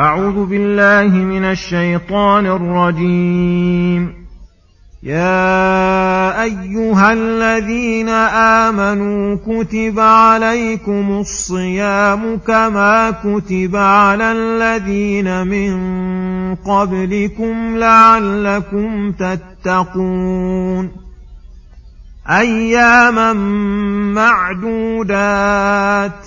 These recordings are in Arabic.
أعوذ بالله من الشيطان الرجيم. يا أيها الذين آمنوا كتب عليكم الصيام كما كتب على الذين من قبلكم لعلكم تتقون. أياما معدودات.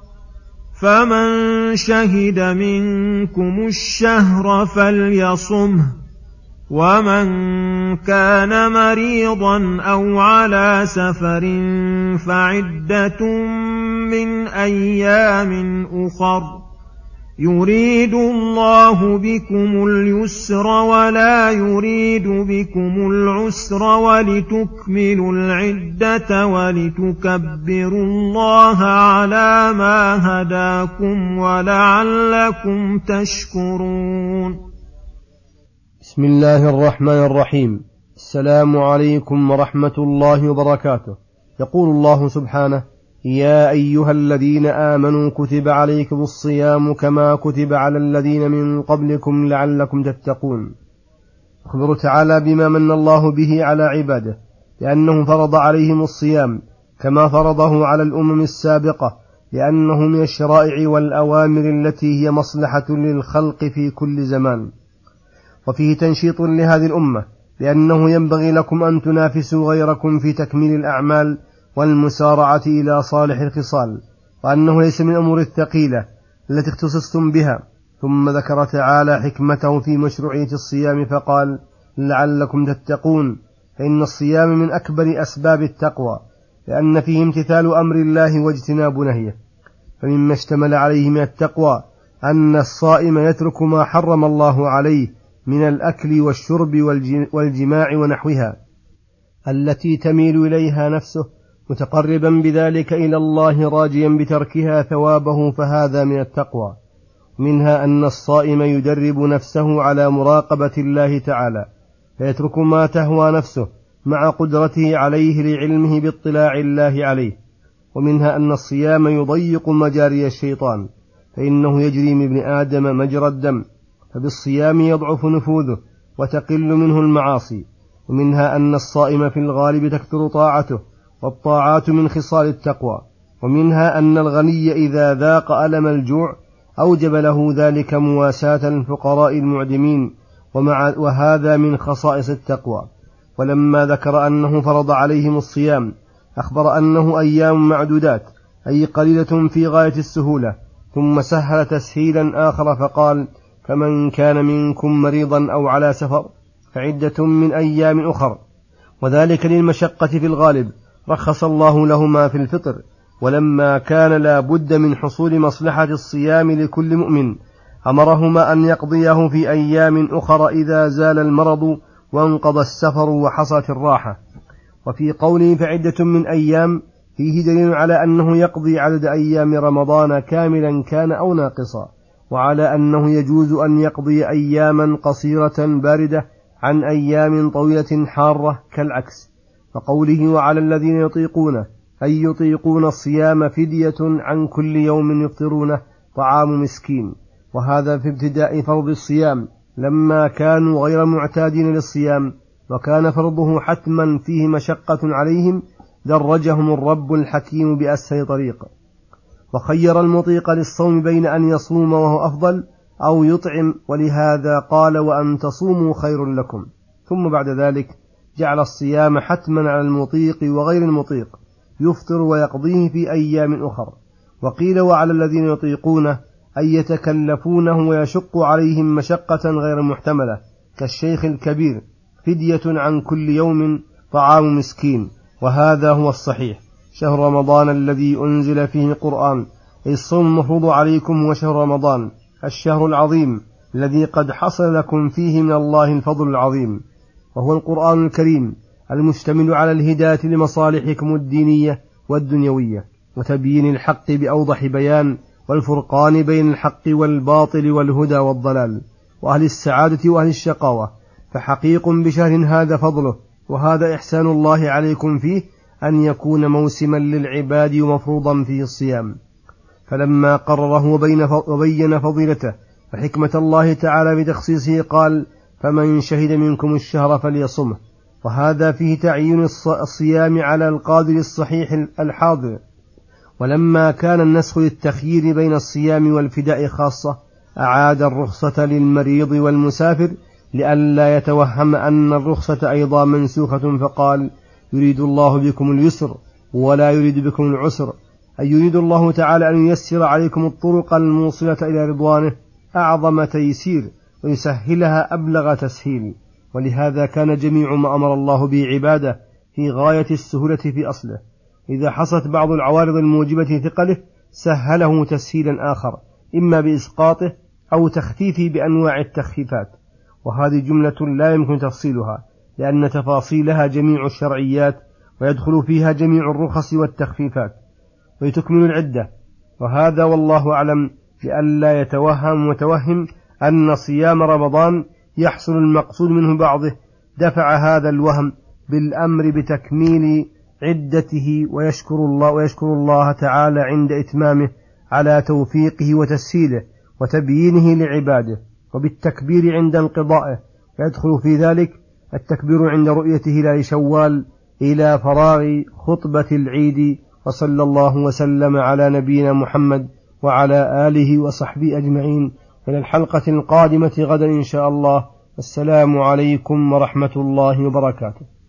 فمن شهد منكم الشهر فليصمه ومن كان مريضا أو على سفر فعده من أيام اخر يريد الله بكم اليسر ولا يريد بكم العسر ولتكملوا العدة ولتكبروا الله على ما هداكم ولعلكم تشكرون. بسم الله الرحمن الرحيم. السلام عليكم ورحمة الله وبركاته. يقول الله سبحانه يا أيها الذين آمنوا كتب عليكم الصيام كما كتب على الذين من قبلكم لعلكم تتقون. أخبر تعالى بما من الله به على عباده لأنه فرض عليهم الصيام كما فرضه على الأمم السابقة لأنه من الشرائع والأوامر التي هي مصلحة للخلق في كل زمان. وفيه تنشيط لهذه الأمة لأنه ينبغي لكم أن تنافسوا غيركم في تكميل الأعمال والمسارعة إلى صالح الخصال وأنه ليس من الأمور الثقيلة التي اختصصتم بها. ثم ذكر تعالى حكمته في مشروعية الصيام فقال لعلكم تتقون فإن الصيام من أكبر أسباب التقوى لأن فيه امتثال أمر الله واجتناب نهيه. فمما اشتمل عليه من التقوى أن الصائم يترك ما حرم الله عليه من الأكل والشرب والجماع ونحوها التي تميل إليها نفسه متقربا بذلك إلى الله راجيا بتركها ثوابه فهذا من التقوى. منها أن الصائم يدرب نفسه على مراقبة الله تعالى فيترك ما تهوى نفسه مع قدرته عليه لعلمه باطلاع الله عليه. ومنها أن الصيام يضيق مجاري الشيطان فإنه يجري من ابن آدم مجرى الدم فبالصيام يضعف نفوذه وتقل منه المعاصي. ومنها أن الصائم في الغالب تكثر طاعته والطاعات من خصال التقوى ومنها أن الغني إذا ذاق ألم الجوع أوجب له ذلك مواساة الفقراء المعدمين ومع وهذا من خصائص التقوى. ولما ذكر أنه فرض عليهم الصيام أخبر أنه أيام معدودات أي قليلة في غاية السهولة ثم سهل تسهيلا آخر فقال فمن كان منكم مريضا أو على سفر فعدة من أيام أخر. وذلك للمشقة في الغالب رخص الله لهما في الفطر ولما كان لا بد من حصول مصلحة الصيام لكل مؤمن أمرهما أن يقضيه في أيام أخر إذا زال المرض وانقضى السفر وحصلت الراحة. وفي قوله فعدة من أيام فيه دليل على أنه يقضي عدد أيام رمضان كاملا كان أو ناقصا وعلى أنه يجوز أن يقضي أياما قصيرة باردة عن أيام طويلة حارة كالعكس. فقوله وعلى الذين يطيقونه أي يطيقون الصيام فدية عن كل يوم يفطرونه طعام مسكين. وهذا في ابتداء فرض الصيام لما كانوا غير معتادين للصيام وكان فرضه حتما فيه مشقة عليهم درجهم الرب الحكيم بأسهل طريق. وخير المطيق للصوم بين أن يصوم وهو أفضل أو يطعم ولهذا قال وأن تصوموا خير لكم. ثم بعد ذلك جعل الصيام حتما على المطيق وغير المطيق يفطر ويقضيه في أيام أخر. وقيل وعلى الذين يطيقونه أن يتكلفونه ويشق عليهم مشقة غير محتملة كالشيخ الكبير فدية عن كل يوم طعام مسكين. وهذا هو الصحيح. شهر رمضان الذي أنزل فيه القرآن أي الصوم المفروض عليكم هو شهر رمضان الشهر العظيم الذي قد حصل لكم فيه من الله الفضل العظيم. وهو القرآن الكريم المشتمل على الهداية لمصالحكم الدينية والدنيوية وتبيين الحق بأوضح بيان والفرقان بين الحق والباطل والهدى والضلال وأهل السعادة وأهل الشقاوة. فحقيق بشهر هذا فضله وهذا إحسان الله عليكم فيه أن يكون موسما للعباد ومفروضا فيه الصيام. فلما قرره وبين فضيلته وحكمة الله تعالى بتخصيصه قال فمن شهد منكم الشهر فليصمه. وهذا فيه تعيين الصيام على القادر الصحيح الحاضر. ولما كان النسخ للتخيير بين الصيام والفداء خاصة أعاد الرخصة للمريض والمسافر لئلا يتوهم أن الرخصة أيضا منسوخة فقال يريد الله بكم اليسر ولا يريد بكم العسر. أي يريد الله تعالى أن ييسر عليكم الطرق الموصلة إلى رضوانه. أعظم تيسير. ويسهلها أبلغ تسهيل. ولهذا كان جميع ما أمر الله به عباده في غاية السهولة في أصله. إذا حصلت بعض العوارض الموجبة ثقله سهله تسهيلا آخر إما بإسقاطه أو تخفيفه بأنواع التخفيفات. وهذه جملة لا يمكن تفصيلها لأن تفاصيلها جميع الشرعيات ويدخل فيها جميع الرخص والتخفيفات وتكمل العدة. وهذا والله أعلم لئلا يتوهم متوهم أن صيام رمضان يحصل المقصود منه بعضه دفع هذا الوهم بالأمر بتكميل عدته ويشكر الله ويشكر الله تعالى عند إتمامه على توفيقه وتسهيله وتبيينه لعباده وبالتكبير عند انقضائه. يدخل في ذلك التكبير عند رؤية هلال شوال إلى فراغ خطبة العيد وصلى الله وسلم على نبينا محمد وعلى آله وصحبه أجمعين. إلى الحلقة القادمة غدا إن شاء الله. السلام عليكم ورحمة الله وبركاته.